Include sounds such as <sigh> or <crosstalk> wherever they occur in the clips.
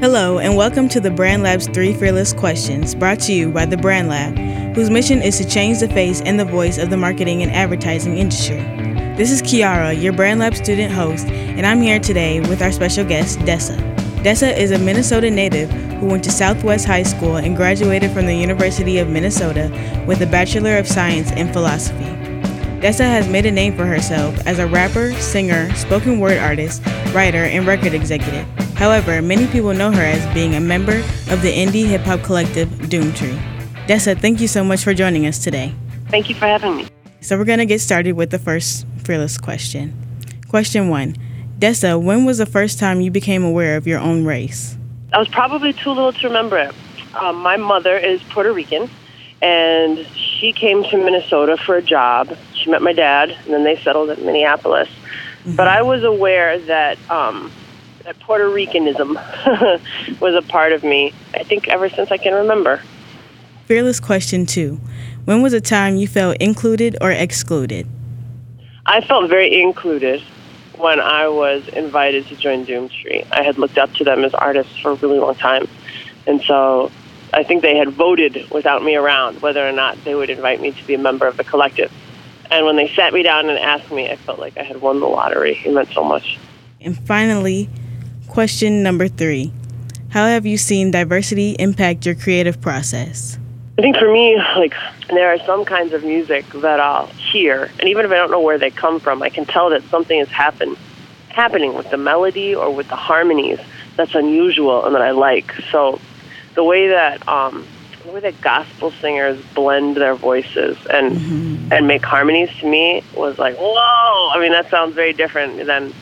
Hello, and welcome to the Brand Lab's Three Fearless Questions, brought to you by the Brand Lab, whose mission is to change the face and the voice of the marketing and advertising industry. This is Kiara, your Brand Lab student host, and I'm here today with our special guest, Dessa. Dessa is a Minnesota native who went to Southwest High School and graduated from the University of Minnesota with a Bachelor of Science in Philosophy. Dessa has made a name for herself as a rapper, singer, spoken word artist, writer, and record executive. However, many people know her as being a member of the indie hip hop collective Doomtree. Dessa, thank you so much for joining us today. Thank you for having me. So, we're going to get started with the first fearless question. Question one Dessa, when was the first time you became aware of your own race? I was probably too little to remember it. Um, my mother is Puerto Rican, and she came to Minnesota for a job. She met my dad, and then they settled in Minneapolis. Mm-hmm. But I was aware that um, that Puerto Ricanism <laughs> was a part of me. I think ever since I can remember. Fearless question two: When was a time you felt included or excluded? I felt very included when I was invited to join Doomtree. I had looked up to them as artists for a really long time, and so I think they had voted without me around whether or not they would invite me to be a member of the collective. And when they sat me down and asked me, I felt like I had won the lottery. It meant so much. And finally, Question number three How have you seen diversity impact your creative process? I think for me, like, there are some kinds of music that I'll hear, and even if I don't know where they come from, I can tell that something has happened, happening with the melody or with the harmonies that's unusual and that I like. So, the way that um, the way that gospel singers blend their voices and mm-hmm. and make harmonies to me was like, whoa! I mean, that sounds very different than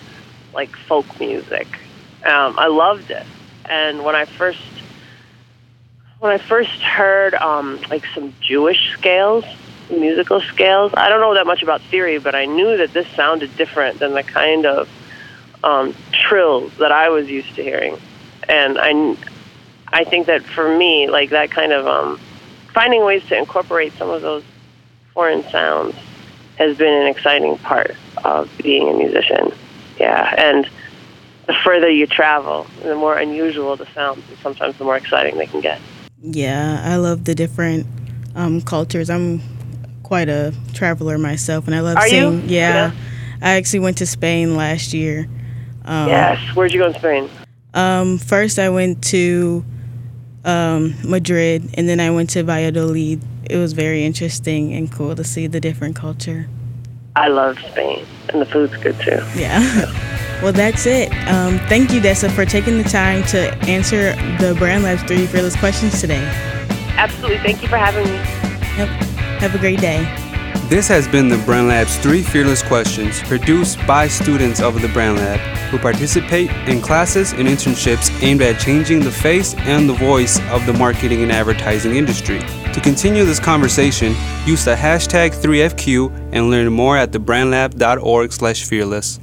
like folk music. Um, I loved it, and when I first when I first heard um, like some Jewish scales, musical scales, I don't know that much about theory, but I knew that this sounded different than the kind of um, trills that I was used to hearing, and I I think that for me, like that kind of um, finding ways to incorporate some of those foreign sounds has been an exciting part of being a musician. Yeah, and the further you travel, the more unusual the sounds, and sometimes the more exciting they can get. Yeah, I love the different um, cultures. I'm quite a traveler myself, and I love Are seeing. You? Yeah, yeah, I actually went to Spain last year. Um, yes, where'd you go in Spain? Um, first, I went to um, Madrid, and then I went to Valladolid. It was very interesting and cool to see the different culture. I love Spain, and the food's good too. Yeah. <laughs> Well, that's it. Um, thank you, Dessa, for taking the time to answer the Brand Lab's three fearless questions today. Absolutely. Thank you for having me. Yep. Have a great day. This has been the Brand Lab's three fearless questions produced by students of the Brand Lab who participate in classes and internships aimed at changing the face and the voice of the marketing and advertising industry. To continue this conversation, use the hashtag 3FQ and learn more at thebrandlab.org slash fearless.